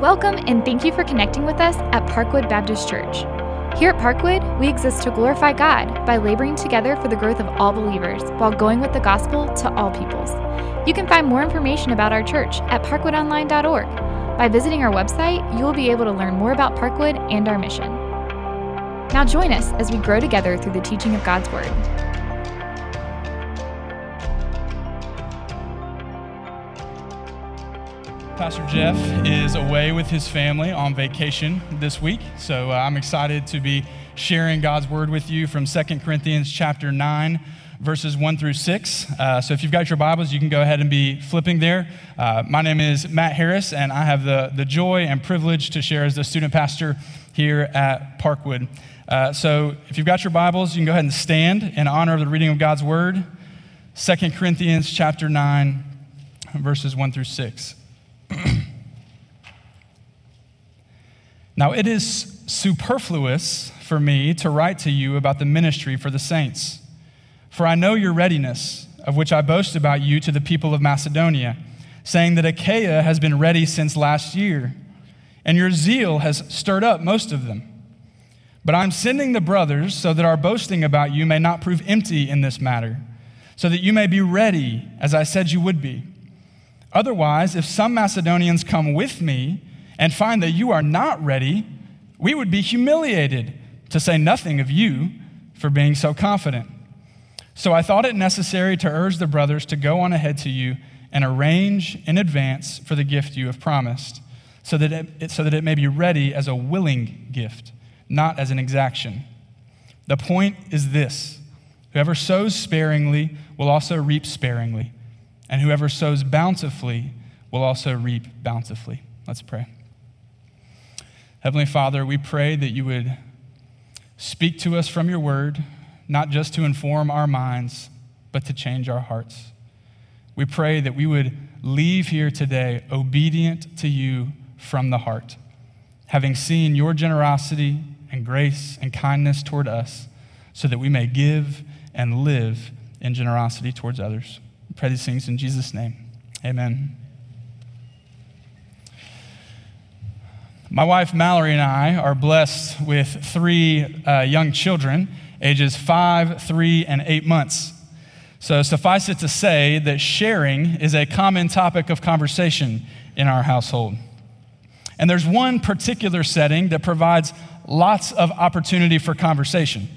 Welcome and thank you for connecting with us at Parkwood Baptist Church. Here at Parkwood, we exist to glorify God by laboring together for the growth of all believers while going with the gospel to all peoples. You can find more information about our church at parkwoodonline.org. By visiting our website, you will be able to learn more about Parkwood and our mission. Now join us as we grow together through the teaching of God's Word. Pastor Jeff is away with his family on vacation this week, so uh, I'm excited to be sharing God's word with you from 2 Corinthians chapter 9, verses 1 through 6. Uh, so if you've got your Bibles, you can go ahead and be flipping there. Uh, my name is Matt Harris, and I have the, the joy and privilege to share as the student pastor here at Parkwood. Uh, so if you've got your Bibles, you can go ahead and stand in honor of the reading of God's word. 2 Corinthians chapter 9, verses 1 through 6. now, it is superfluous for me to write to you about the ministry for the saints, for I know your readiness, of which I boast about you to the people of Macedonia, saying that Achaia has been ready since last year, and your zeal has stirred up most of them. But I'm sending the brothers so that our boasting about you may not prove empty in this matter, so that you may be ready, as I said you would be. Otherwise, if some Macedonians come with me and find that you are not ready, we would be humiliated, to say nothing of you, for being so confident. So I thought it necessary to urge the brothers to go on ahead to you and arrange in advance for the gift you have promised, so that it, so that it may be ready as a willing gift, not as an exaction. The point is this whoever sows sparingly will also reap sparingly and whoever sows bountifully will also reap bountifully. Let's pray. Heavenly Father, we pray that you would speak to us from your word, not just to inform our minds, but to change our hearts. We pray that we would leave here today obedient to you from the heart, having seen your generosity and grace and kindness toward us, so that we may give and live in generosity towards others pray these things in Jesus' name. Amen. My wife Mallory and I are blessed with three uh, young children, ages five, three, and eight months. So, suffice it to say that sharing is a common topic of conversation in our household. And there's one particular setting that provides lots of opportunity for conversation.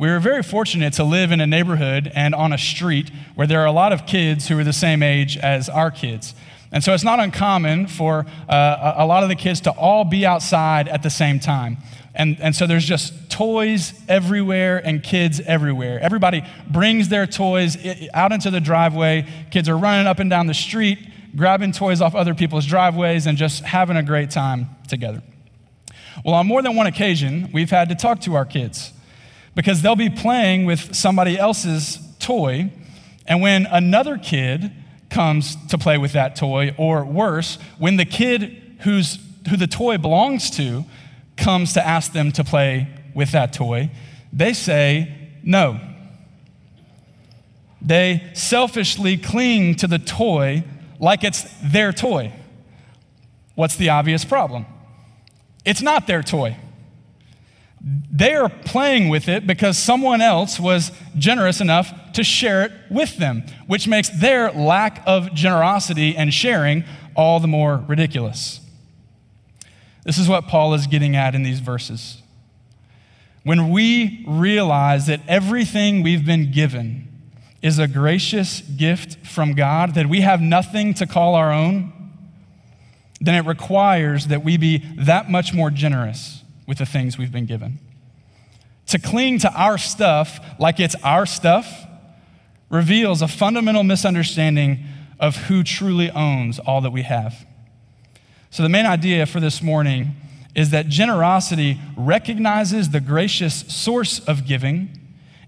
We were very fortunate to live in a neighborhood and on a street where there are a lot of kids who are the same age as our kids. And so it's not uncommon for uh, a lot of the kids to all be outside at the same time. And, and so there's just toys everywhere and kids everywhere. Everybody brings their toys out into the driveway. Kids are running up and down the street, grabbing toys off other people's driveways, and just having a great time together. Well, on more than one occasion, we've had to talk to our kids because they'll be playing with somebody else's toy, and when another kid comes to play with that toy, or worse, when the kid who's, who the toy belongs to comes to ask them to play with that toy, they say no. They selfishly cling to the toy like it's their toy. What's the obvious problem? It's not their toy. They are playing with it because someone else was generous enough to share it with them, which makes their lack of generosity and sharing all the more ridiculous. This is what Paul is getting at in these verses. When we realize that everything we've been given is a gracious gift from God, that we have nothing to call our own, then it requires that we be that much more generous with the things we've been given. To cling to our stuff like it's our stuff reveals a fundamental misunderstanding of who truly owns all that we have. So, the main idea for this morning is that generosity recognizes the gracious source of giving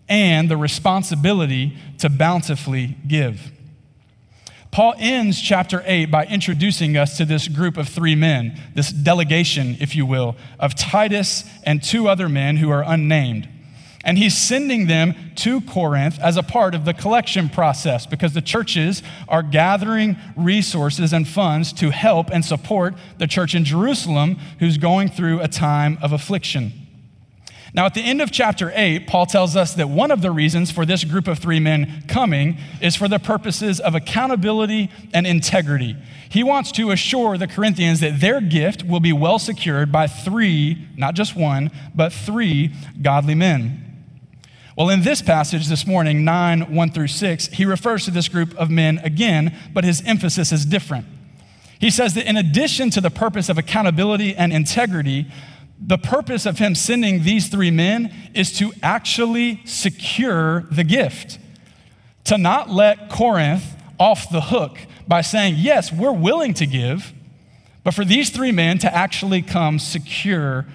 and the responsibility to bountifully give. Paul ends chapter 8 by introducing us to this group of three men, this delegation, if you will, of Titus and two other men who are unnamed. And he's sending them to Corinth as a part of the collection process because the churches are gathering resources and funds to help and support the church in Jerusalem who's going through a time of affliction. Now, at the end of chapter 8, Paul tells us that one of the reasons for this group of three men coming is for the purposes of accountability and integrity. He wants to assure the Corinthians that their gift will be well secured by three, not just one, but three godly men. Well, in this passage this morning, 9, 1 through 6, he refers to this group of men again, but his emphasis is different. He says that in addition to the purpose of accountability and integrity, the purpose of him sending these three men is to actually secure the gift, to not let Corinth off the hook by saying, Yes, we're willing to give, but for these three men to actually come secure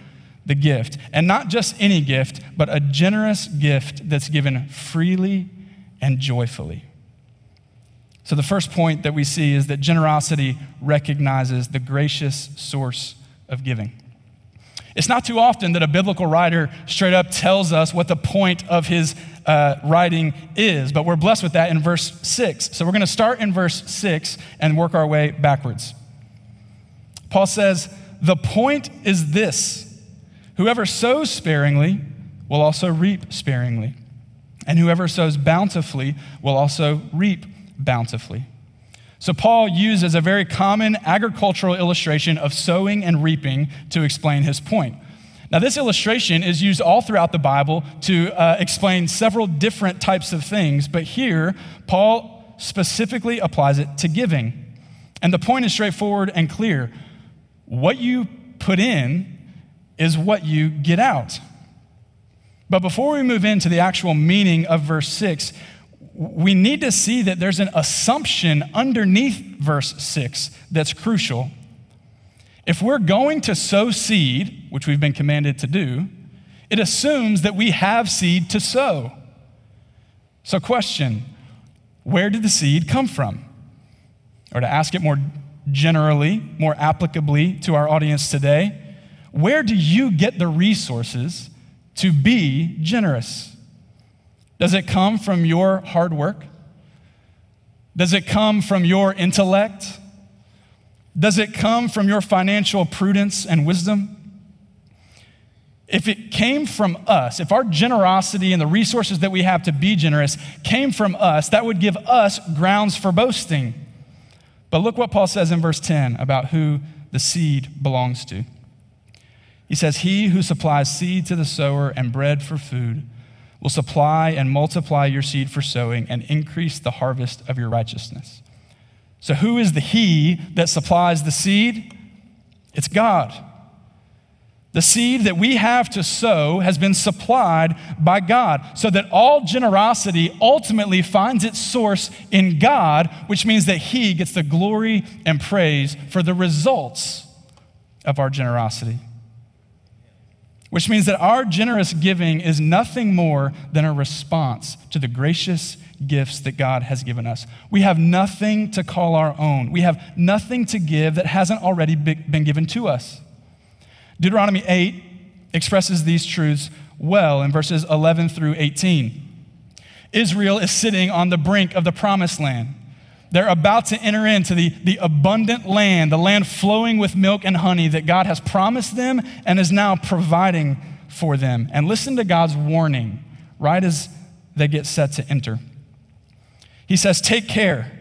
the gift. And not just any gift, but a generous gift that's given freely and joyfully. So, the first point that we see is that generosity recognizes the gracious source of giving. It's not too often that a biblical writer straight up tells us what the point of his uh, writing is, but we're blessed with that in verse 6. So we're going to start in verse 6 and work our way backwards. Paul says, The point is this Whoever sows sparingly will also reap sparingly, and whoever sows bountifully will also reap bountifully. So, Paul uses a very common agricultural illustration of sowing and reaping to explain his point. Now, this illustration is used all throughout the Bible to uh, explain several different types of things, but here, Paul specifically applies it to giving. And the point is straightforward and clear. What you put in is what you get out. But before we move into the actual meaning of verse 6, we need to see that there's an assumption underneath verse 6 that's crucial. If we're going to sow seed, which we've been commanded to do, it assumes that we have seed to sow. So, question where did the seed come from? Or to ask it more generally, more applicably to our audience today, where do you get the resources to be generous? Does it come from your hard work? Does it come from your intellect? Does it come from your financial prudence and wisdom? If it came from us, if our generosity and the resources that we have to be generous came from us, that would give us grounds for boasting. But look what Paul says in verse 10 about who the seed belongs to. He says, He who supplies seed to the sower and bread for food will supply and multiply your seed for sowing and increase the harvest of your righteousness. So, who is the He that supplies the seed? It's God. The seed that we have to sow has been supplied by God, so that all generosity ultimately finds its source in God, which means that He gets the glory and praise for the results of our generosity which means that our generous giving is nothing more than a response to the gracious gifts that God has given us. We have nothing to call our own, we have nothing to give that hasn't already been given to us. Deuteronomy 8 expresses these truths well in verses 11 through 18. Israel is sitting on the brink of the promised land. They're about to enter into the, the abundant land, the land flowing with milk and honey that God has promised them and is now providing for them. And listen to God's warning right as they get set to enter. He says, Take care,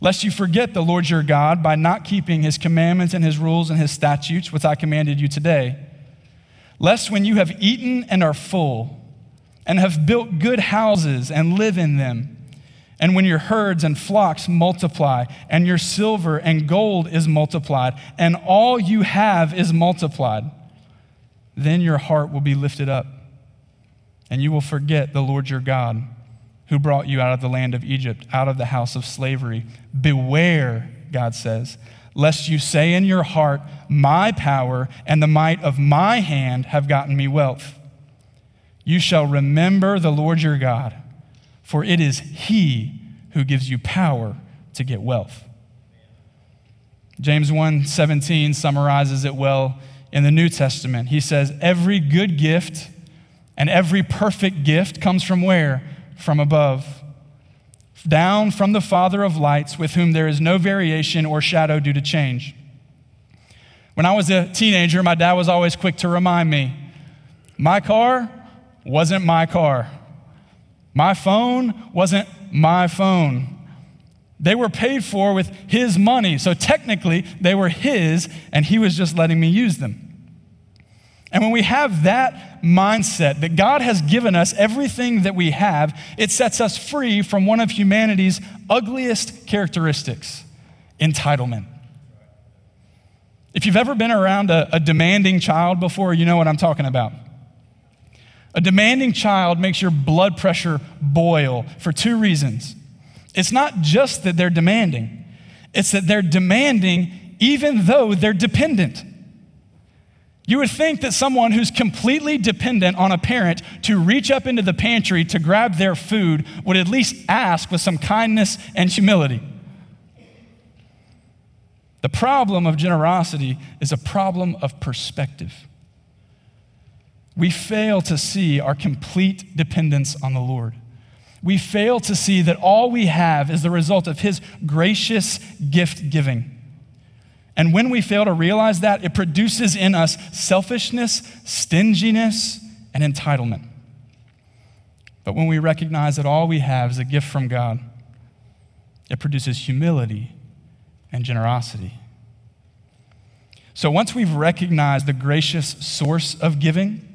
lest you forget the Lord your God by not keeping his commandments and his rules and his statutes, which I commanded you today. Lest when you have eaten and are full, and have built good houses and live in them, and when your herds and flocks multiply, and your silver and gold is multiplied, and all you have is multiplied, then your heart will be lifted up, and you will forget the Lord your God, who brought you out of the land of Egypt, out of the house of slavery. Beware, God says, lest you say in your heart, My power and the might of my hand have gotten me wealth. You shall remember the Lord your God for it is He who gives you power to get wealth. James 1:17 summarizes it well in the New Testament. He says, "Every good gift And every perfect gift comes from where? From above. Down from the Father of lights, with whom there is no variation or shadow due to change. When I was a teenager, my dad was always quick to remind me my car wasn't my car. My phone wasn't my phone. They were paid for with his money. So technically, they were his, and he was just letting me use them. And when we have that mindset that God has given us everything that we have, it sets us free from one of humanity's ugliest characteristics entitlement. If you've ever been around a, a, demanding child before, you know what I'm talking about. A demanding child makes your blood pressure boil for two reasons. It's not just that they're demanding, it's that they're demanding even though they're dependent. You would think that someone who's completely dependent on a parent to reach up into the pantry to grab their food would at least ask with some kindness and humility. The problem of generosity is a problem of perspective. We fail to see our complete dependence on the Lord. We fail to see that all we have is the result of His gracious gift giving. And when we fail to realize that, it produces in us selfishness, stinginess, and entitlement. But when we recognize that all we have is a gift from God, it produces humility and generosity. So once we've recognized the gracious source of giving,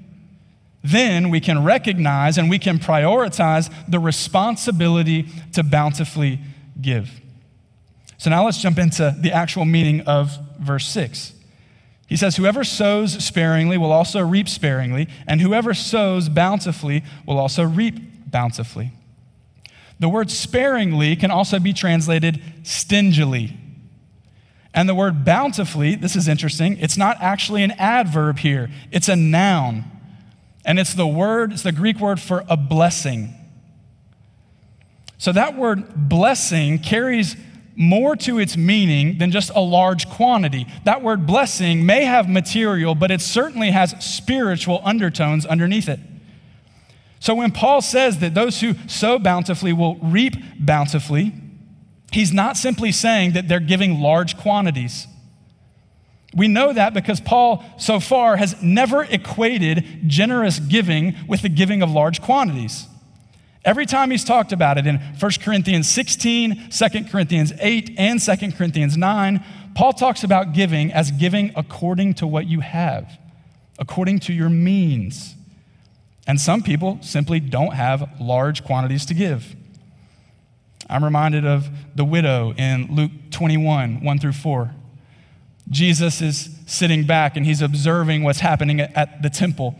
then we can recognize and we can prioritize the responsibility to bountifully give. So now let's jump into the actual meaning of verse 6. He says, Whoever sows sparingly will also reap sparingly, and whoever sows bountifully will also reap bountifully. The word sparingly can also be translated stingily. And the word bountifully, this is interesting, it's not actually an adverb here, it's a noun. And it's the word, it's the Greek word for a blessing. So that word blessing carries more to its meaning than just a large quantity. That word blessing may have material, but it certainly has spiritual undertones underneath it. So when Paul says that those who sow bountifully will reap bountifully, he's not simply saying that they're giving large quantities. We know that because Paul so far has never equated generous giving with the giving of large quantities. Every time he's talked about it in 1 Corinthians 16, 2 Corinthians 8, and 2 Corinthians 9, Paul talks about giving as giving according to what you have, according to your means. And some people simply don't have large quantities to give. I'm reminded of the widow in Luke 21, 1 through 4. Jesus is sitting back and he's observing what's happening at the temple.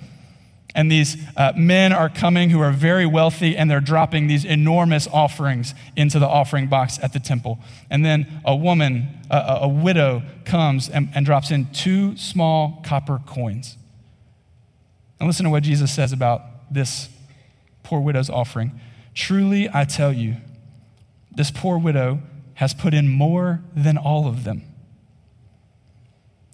And these uh, men are coming who are very wealthy and they're dropping these enormous offerings into the offering box at the temple. And then a woman, a, a widow, comes and, and drops in two small copper coins. And listen to what Jesus says about this poor widow's offering. Truly, I tell you, this poor widow has put in more than all of them.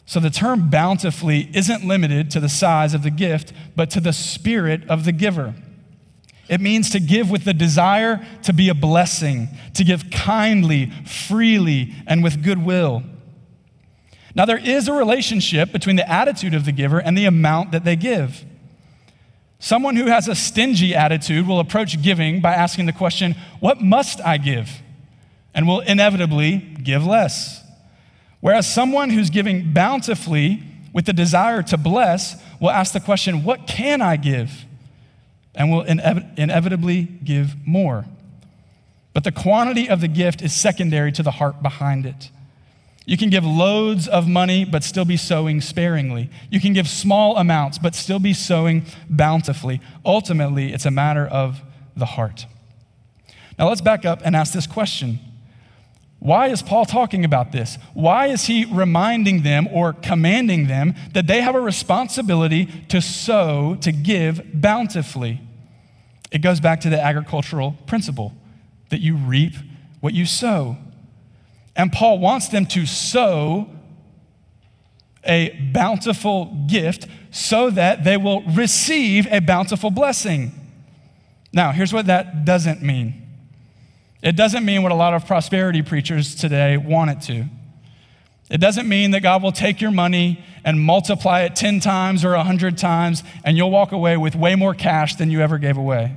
So the term bountifully isn't limited to the size of the gift, but to the spirit of the giver. It means to give with the desire to be a blessing, to give kindly, freely, and with goodwill. Now, there is a relationship between the attitude of the giver and the amount that they give. Someone who has a stingy attitude will approach giving by asking the question, What must I give? and will inevitably give less. Whereas someone who's giving bountifully with the desire to bless will ask the question, What can I give? and will inev- inevitably give more. But the quantity of the gift is secondary to the heart behind it. You can give loads of money, but still be sowing sparingly. You can give small amounts, but still be sowing bountifully. Ultimately, it's a matter of the heart. Now, let's back up and ask this question why is Paul talking about this? Why is he reminding them or commanding them that they have a responsibility to sow, to give bountifully? It goes back to the agricultural principle that you reap what you sow. And Paul wants them to sow a bountiful gift so that they will receive a bountiful blessing. Now, here's what that doesn't mean it doesn't mean what a lot of prosperity preachers today want it to. It doesn't mean that God will take your money and multiply it 10 times or 100 times, and you'll walk away with way more cash than you ever gave away.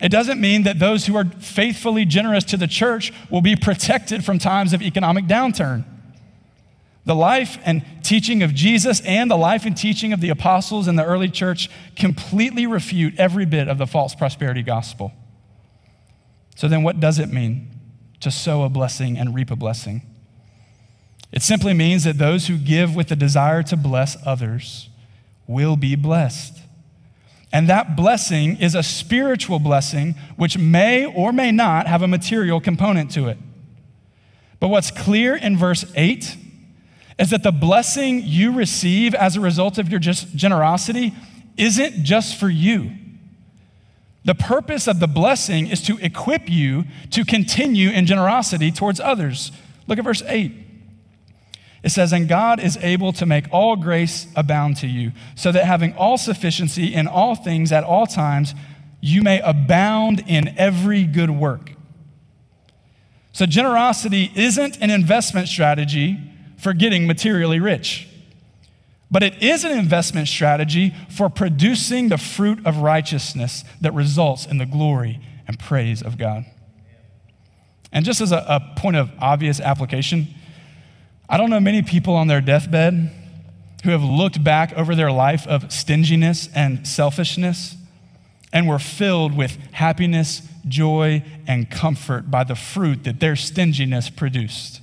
It doesn't mean that those who are faithfully generous to the church will be protected from times of economic downturn. The life and teaching of Jesus and the life and teaching of the apostles in the early church completely refute every bit of the false prosperity gospel. So, then what does it mean to sow a blessing and reap a blessing? It simply means that those who give with the desire to bless others will be blessed. And that blessing is a spiritual blessing which may or may not have a material component to it. But what's clear in verse 8 is that the blessing you receive as a result of your generosity isn't just for you. The purpose of the blessing is to equip you to continue in generosity towards others. Look at verse 8. It says, And God is able to make all grace abound to you, so that having all sufficiency in all things at all times, you may abound in every good work. So, generosity isn't an investment strategy for getting materially rich. But it is an investment strategy for producing the fruit of righteousness that results in the glory and praise of God. And just as a, a, point of obvious application, I don't know many people on their deathbed who have looked back over their life of stinginess and selfishness and were filled with happiness, joy, and comfort by the fruit that their stinginess produced.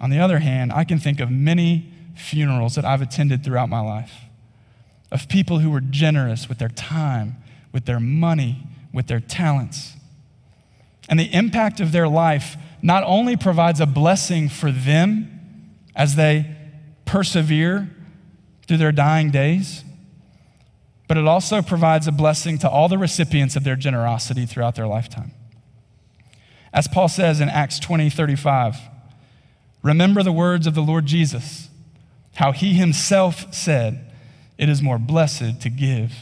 On the other hand, I can think of many funerals that I've attended throughout my life of people who were generous with their time, with their money, with their talents. And the impact of their life not only provides a blessing for them as they persevere through their dying days, but it also provides a blessing to all the recipients of their generosity throughout their lifetime. As Paul says in Acts 20 35, Remember the words of the Lord Jesus, how he himself said, It is more blessed to give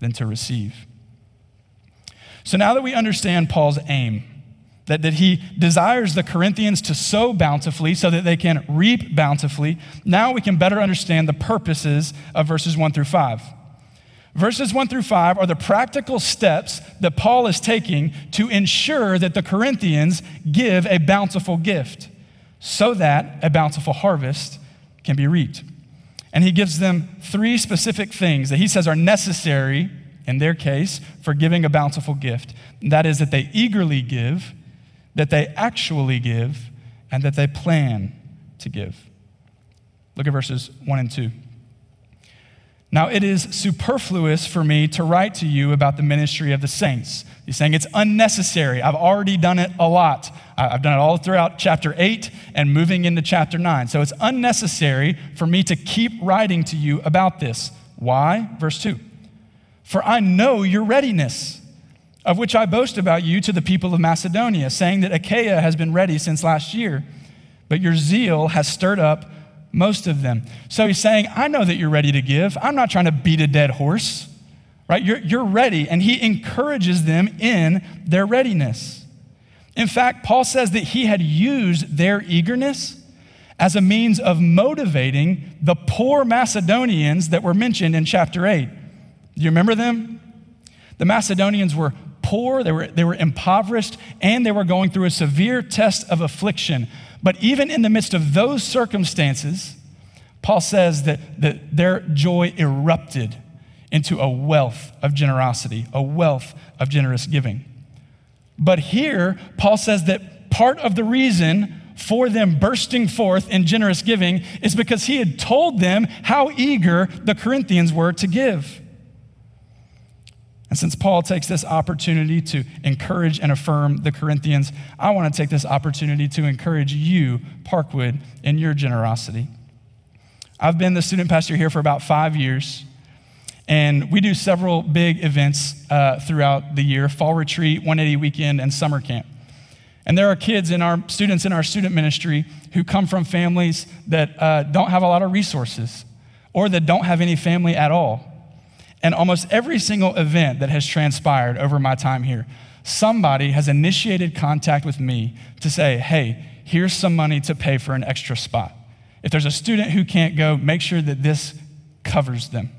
than to receive. So now that we understand Paul's aim, that, that he desires the Corinthians to sow bountifully so that they can reap bountifully, now we can better understand the purposes of verses 1 through 5. Verses 1 through 5 are the practical steps that Paul is taking to ensure that the Corinthians give a bountiful gift so that a bountiful harvest can be reaped. And he gives them three specific things that he says are necessary in their case for giving a bountiful gift. And that is that they eagerly give, that they actually give, and that they plan to give. Look at verses 1 and 2. Now, it is superfluous for me to write to you about the ministry of the saints. He's saying it's unnecessary. I've already done it a lot. I've done it all throughout chapter 8 and moving into chapter 9. So it's unnecessary for me to keep writing to you about this. Why? Verse 2 For I know your readiness, of which I boast about you to the people of Macedonia, saying that Achaia has been ready since last year, but your zeal has stirred up most of them. So he's saying, I know that you're ready to give. I'm not trying to beat a dead horse, right? You're, you're ready. And he encourages them in their readiness. In fact, Paul says that he had used their eagerness as a means of motivating the poor Macedonians that were mentioned in chapter 8. Do you remember them? The Macedonians were poor, they were, they were impoverished, and they were going through a severe test of affliction. But even in the midst of those circumstances, Paul says that, that their joy erupted into a wealth of generosity, a wealth of generous giving. But here, Paul says that part of the reason for them bursting forth in generous giving is because he had told them how eager the Corinthians were to give. And since Paul takes this opportunity to encourage and affirm the Corinthians, I want to take this opportunity to encourage you, Parkwood, in your generosity. I've been the student pastor here for about five years, and we do several big events uh, throughout the year fall retreat, 180 weekend, and summer camp. And there are kids in our students in our student ministry who come from families that uh, don't have a lot of resources or that don't have any family at all. And almost every single event that has transpired over my time here, somebody has initiated contact with me to say, hey, here's some money to pay for an extra spot. If there's a student who can't go, make sure that this covers them.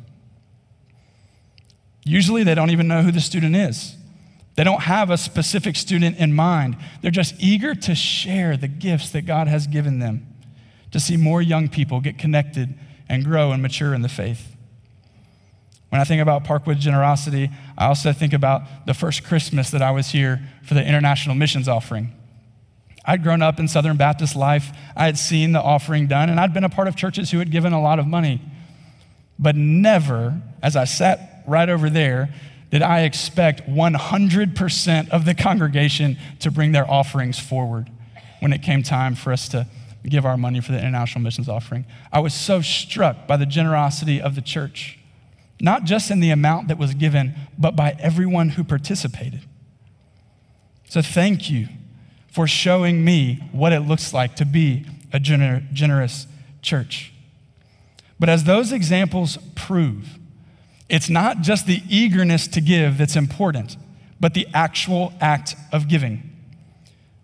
Usually, they don't even know who the student is. They don't have a specific student in mind. They're just eager to share the gifts that God has given them to see more young people get connected and grow and mature in the faith. When I think about Parkwood generosity, I also think about the first Christmas that I was here for the international missions offering. I'd grown up in Southern Baptist life. I had seen the offering done, and I'd been a part of churches who had given a lot of money. But never, as I sat right over there, did I expect 100% of the congregation to bring their offerings forward when it came time for us to give our money for the international missions offering. I was so struck by the generosity of the church, not just in the amount that was given, but by everyone who participated. So thank you for showing me what it looks like to be a gener- generous church. But as those examples prove, it's not just the eagerness to give that's important, but the actual act of giving.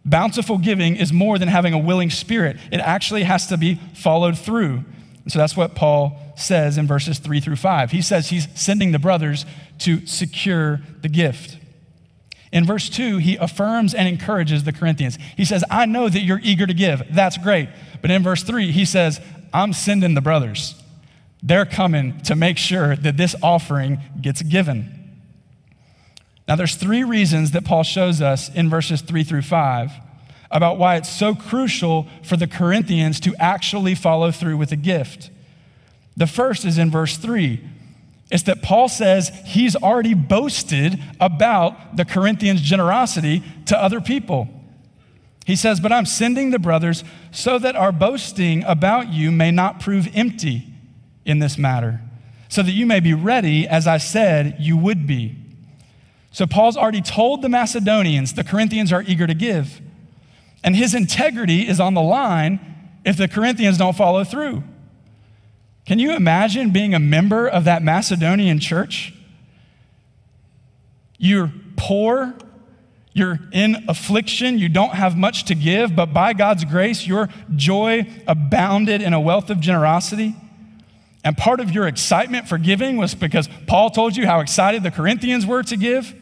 Bountiful giving is more than having a willing spirit, it actually has to be followed through. And so that's what Paul says in verses three through five. He says he's sending the brothers to secure the gift. In verse 2, he affirms and encourages the Corinthians. He says, I know that you're eager to give. That's great. But in verse 3, he says, I'm sending the brothers. They're coming to make sure that this offering gets given. Now, there's three reasons that Paul shows us in verses 3 through 5 about why it's so crucial for the Corinthians to actually follow through with a gift. The first is in verse 3 It's that Paul says he's already boasted about the Corinthians' generosity to other people. He says, But I'm sending the brothers so that our boasting about you may not prove empty in this matter, so that you may be ready as I said you would be. So Paul's already told the Macedonians the Corinthians are eager to give, and his integrity is on the line if the Corinthians don't follow through. Can you imagine being a member of that Macedonian church? You're poor, you're in affliction, you don't have much to give, but by God's grace, your joy abounded in a wealth of generosity. And part of your excitement for giving was because Paul told you how excited the Corinthians were to give.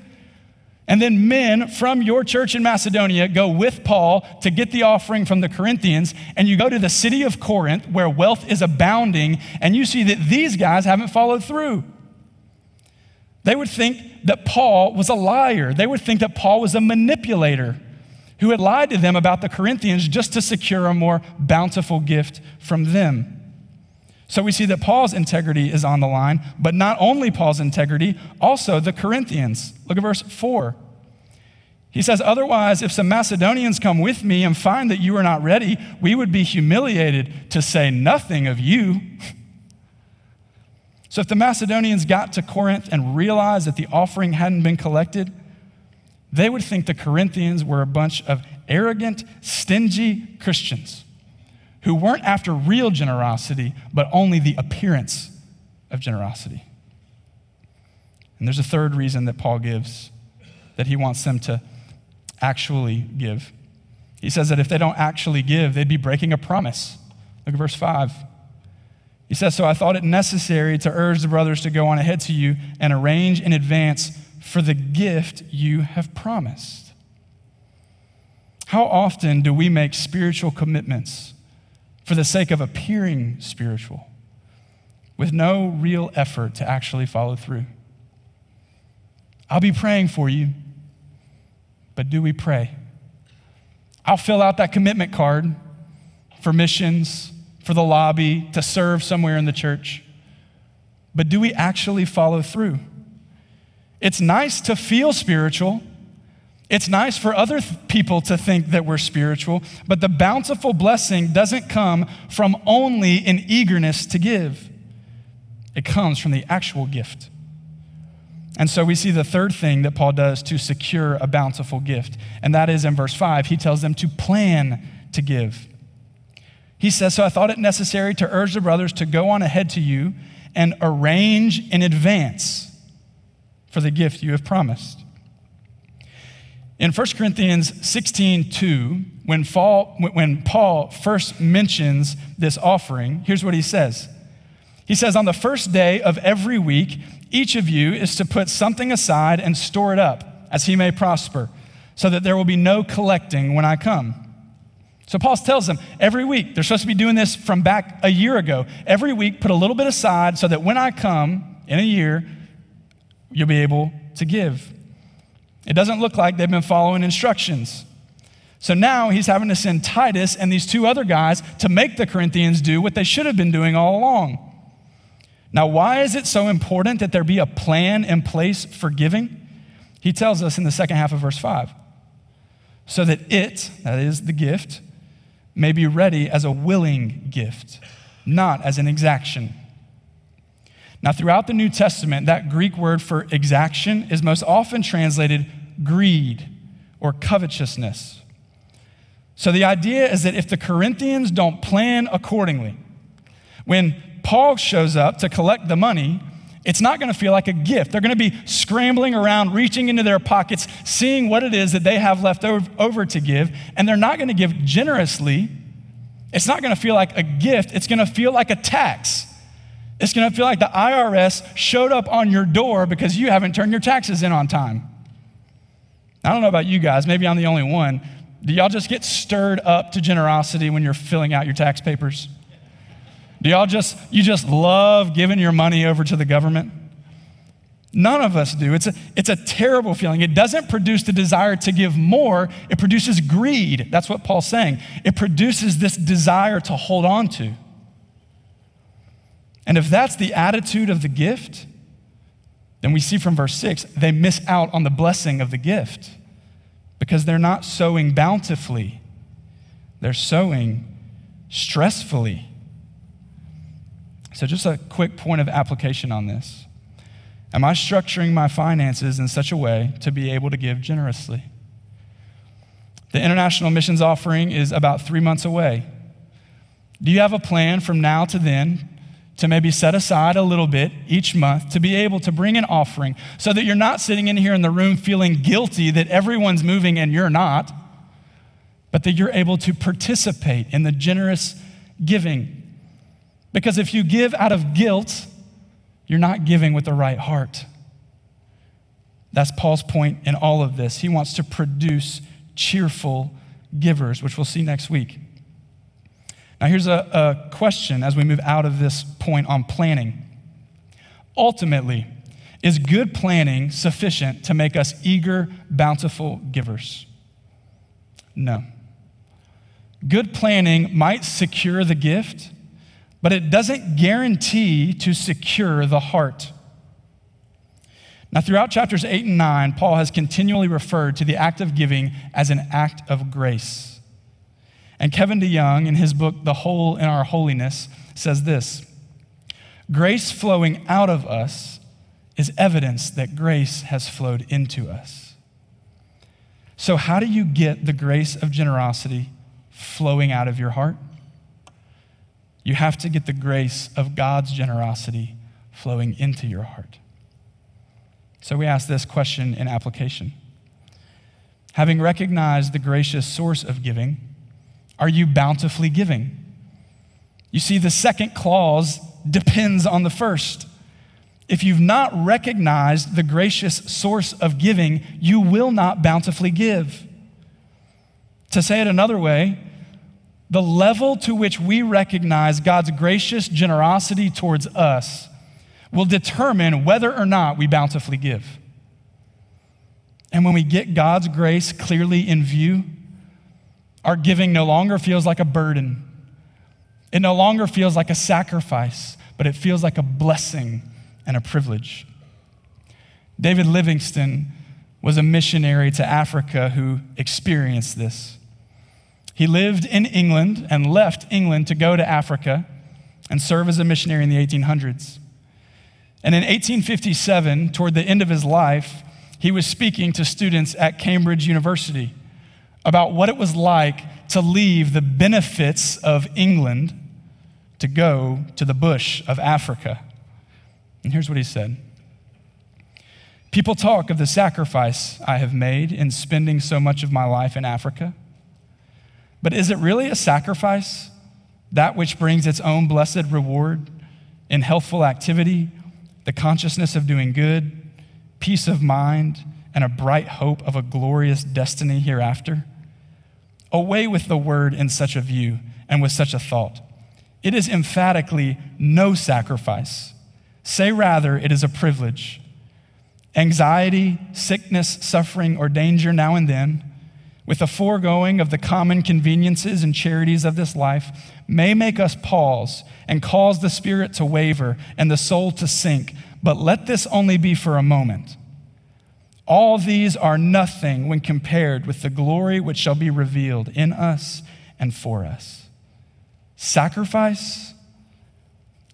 And then men from your church in Macedonia go with Paul to get the offering from the Corinthians, and you go to the city of Corinth where wealth is abounding, and you see that these guys haven't followed through. They would think that Paul was a liar. They would think that Paul was a manipulator who had lied to them about the Corinthians just to secure a more bountiful gift from them. So we see that Paul's integrity is on the line, but not only Paul's integrity, also the Corinthians. Look at verse 4. He says, Otherwise, if some Macedonians come with me and find that you are not ready, we would be humiliated to say nothing of you. So if the Macedonians got to Corinth and realized that the offering hadn't been collected, they would think the Corinthians were a bunch of arrogant, stingy Christians who weren't after real generosity, but only the appearance of generosity. And there's a third reason that Paul gives that he wants them to actually give. He says that if they don't actually give, they'd be breaking a promise. Look at verse 5. He says, So I thought it necessary to urge the brothers to go on ahead to you and arrange in advance for the gift you have promised. How often do we make spiritual commitments for the sake of appearing spiritual with no real effort to actually follow through. I'll be praying for you, but do we pray? I'll fill out that commitment card for missions, for the lobby, to serve somewhere in the church. But do we actually follow through? It's nice to feel spiritual. It's nice for other th- people to think that we're spiritual, but the bountiful blessing doesn't come from only an eagerness to give, it comes from the actual gift. And so we see the third thing that Paul does to secure a bountiful gift, and that is in verse 5, he tells them to plan to give. He says, So I thought it necessary to urge the brothers to go on ahead to you and arrange in advance for the gift you have promised. In 1 Corinthians 16 2, when Paul, when Paul first mentions this offering, here's what he says. He says, On the first day of every week, each of you is to put something aside and store it up, as he may prosper, so that there will be no collecting when I come. So Paul tells them every week, they're supposed to be doing this from back a year ago. Every week, put a little bit aside so that when I come in a year, you'll be able to give. It doesn't look like they've been following instructions. So now he's having to send Titus and these two other guys to make the Corinthians do what they should have been doing all along. Now, why is it so important that there be a plan in place for giving? He tells us in the second half of verse 5 so that it, that is the gift, may be ready as a willing gift, not as an exaction. Now, throughout the New Testament, that Greek word for exaction is most often translated greed or covetousness. So the idea is that if the Corinthians don't plan accordingly, when Paul shows up to collect the money, it's not going to feel like a gift. They're going to be scrambling around, reaching into their pockets, seeing what it is that they have left over to give, and they're not going to give generously. It's not going to feel like a gift, it's going to feel like a tax. It's going to feel like the IRS showed up on your door because you haven't turned your taxes in on time. I don't know about you guys, maybe I'm the only one. Do y'all just get stirred up to generosity when you're filling out your tax papers? Do y'all just, you just love giving your money over to the government? None of us do. It's a, it's a terrible feeling. It doesn't produce the desire to give more, it produces greed. That's what Paul's saying. It produces this desire to hold on to. And if that's the attitude of the gift, then we see from verse 6 they miss out on the blessing of the gift because they're not sowing bountifully, they're sowing stressfully. So, just a quick point of application on this. Am I structuring my finances in such a way to be able to give generously? The international missions offering is about three months away. Do you have a plan from now to then to maybe set aside a little bit each month to be able to bring an offering so that you're not sitting in here in the room feeling guilty that everyone's moving and you're not, but that you're able to participate in the generous giving. Because if you give out of guilt, you're not giving with the right heart. That's Paul's point in all of this. He wants to produce cheerful givers, which we'll see next week. Now, here's a, a question as we move out of this point on planning. Ultimately, is good planning sufficient to make us eager, bountiful givers? No. Good planning might secure the gift, but it doesn't guarantee to secure the heart. Now, throughout chapters 8 and 9, Paul has continually referred to the act of giving as an act of grace. And Kevin DeYoung, in his book, The Hole in Our Holiness, says this Grace flowing out of us is evidence that grace has flowed into us. So, how do you get the grace of generosity flowing out of your heart? You have to get the grace of God's generosity flowing into your heart. So, we ask this question in application. Having recognized the gracious source of giving, are you bountifully giving? You see, the second clause depends on the first. If you've not recognized the gracious source of giving, you will not bountifully give. To say it another way, the level to which we recognize God's gracious generosity towards us will determine whether or not we bountifully give. And when we get God's grace clearly in view, our giving no longer feels like a burden. It no longer feels like a sacrifice, but it feels like a blessing and a privilege. David Livingstone was a missionary to Africa who experienced this. He lived in England and left England to go to Africa and serve as a missionary in the 1800s. And in 1857, toward the end of his life, he was speaking to students at Cambridge University about what it was like to leave the benefits of England to go to the bush of Africa. And here's what he said People talk of the sacrifice I have made in spending so much of my life in Africa. But is it really a sacrifice, that which brings its own blessed reward in healthful activity, the consciousness of doing good, peace of mind, and a bright hope of a glorious destiny hereafter? Away with the word in such a view and with such a thought. It is emphatically no sacrifice. Say rather, it is a privilege. Anxiety, sickness, suffering, or danger now and then, with the foregoing of the common conveniences and charities of this life, may make us pause and cause the spirit to waver and the soul to sink, but let this only be for a moment. All these are nothing when compared with the glory which shall be revealed in us and for us. Sacrifice?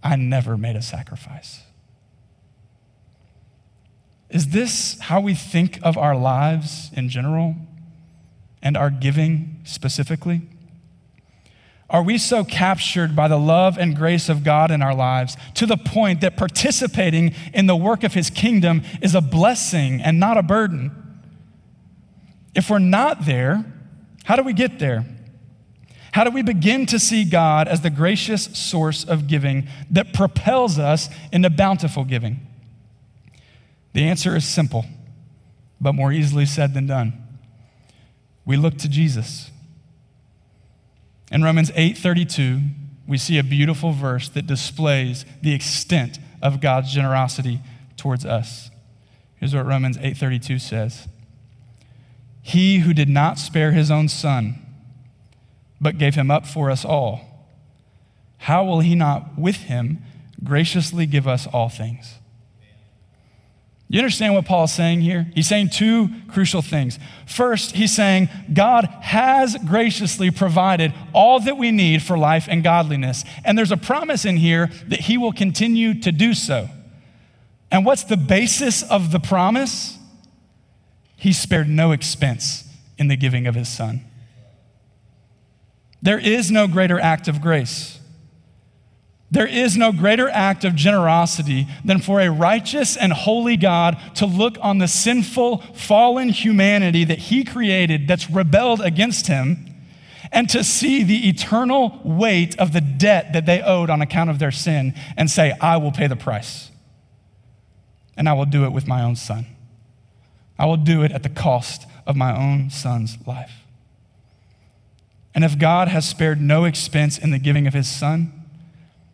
I never made a sacrifice. Is this how we think of our lives in general and our giving specifically? Are we so captured by the love and grace of God in our lives to the point that participating in the work of His kingdom is a blessing and not a burden? If we're not there, how do we get there? How do we begin to see God as the gracious source of giving that propels us into bountiful giving? The answer is simple, but more easily said than done. We look to Jesus. In Romans 8:32, we see a beautiful verse that displays the extent of God's generosity towards us. Here's what Romans 8:32 says. He who did not spare his own son, but gave him up for us all, how will he not with him graciously give us all things? You understand what Paul is saying here? He's saying two crucial things. First, he's saying God has graciously provided all that we need for life and godliness. And there's a promise in here that he will continue to do so. And what's the basis of the promise? He spared no expense in the giving of his son. There is no greater act of grace. There is no greater act of generosity than for a righteous and holy God to look on the sinful, fallen humanity that He created that's rebelled against Him and to see the eternal weight of the debt that they owed on account of their sin and say, I will pay the price. And I will do it with my own son. I will do it at the cost of my own son's life. And if God has spared no expense in the giving of his son,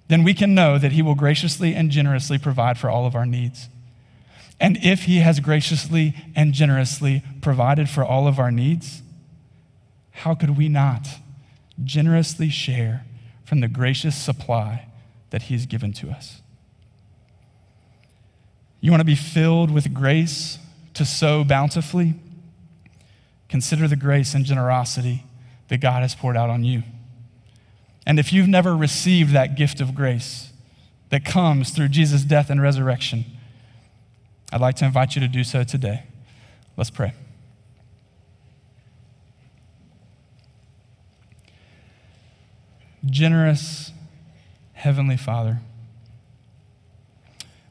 then we can know that He will graciously and generously provide for all of our needs. And if He has graciously and generously provided for all of our needs, how could we not generously share from the gracious supply that He's given to us? You want to be filled with grace to sow bountifully? Consider the grace and generosity that God has poured out on you. And if you've never received that gift of grace that comes through Jesus' death and resurrection, I'd like to invite you to do so today. Let's pray. Generous Heavenly Father,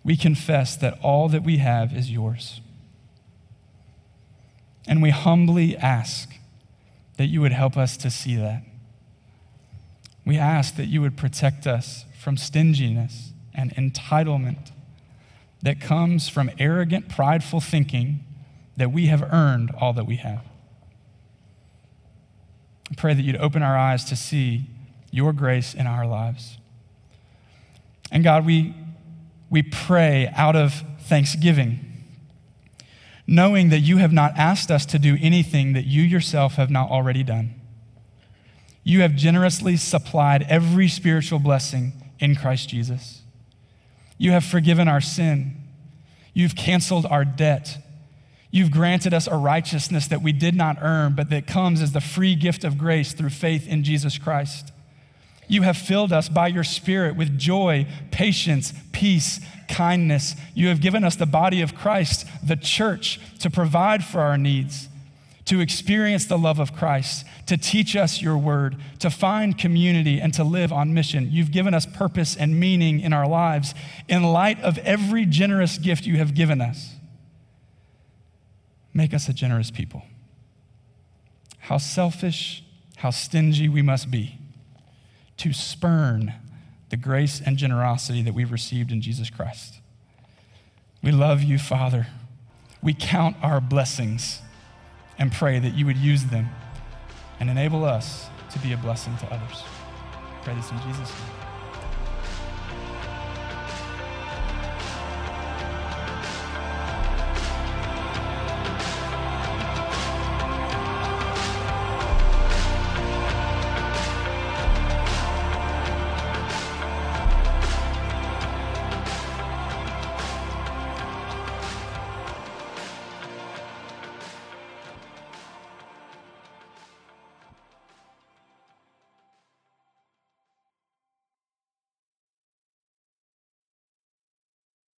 we confess that all that we have is yours. And we humbly ask that you would help us to see that. We ask that you would protect us from stinginess and entitlement that comes from arrogant, prideful thinking that we have earned all that we have. I pray that you'd open our eyes to see your grace in our lives. And God, we, we pray out of thanksgiving, knowing that you have not asked us to do anything that you yourself have not already done. You have generously supplied every spiritual blessing in Christ Jesus. You have forgiven our sin. You've canceled our debt. You've granted us a righteousness that we did not earn, but that comes as the free gift of grace through faith in Jesus Christ. You have filled us by your Spirit with joy, patience, peace, kindness. You have given us the body of Christ, the church, to provide for our needs to experience the love of Christ, to teach us your word, to find community, and to live on mission. You've given us purpose and meaning in our lives in light of every generous gift you have given us. Make us a generous people. How selfish, how stingy we must be to spurn the grace and generosity that we've received in Jesus Christ. We love you, Father. We count our blessings and pray that you would use them and enable us to be a blessing to others. Pray this in Jesus' name.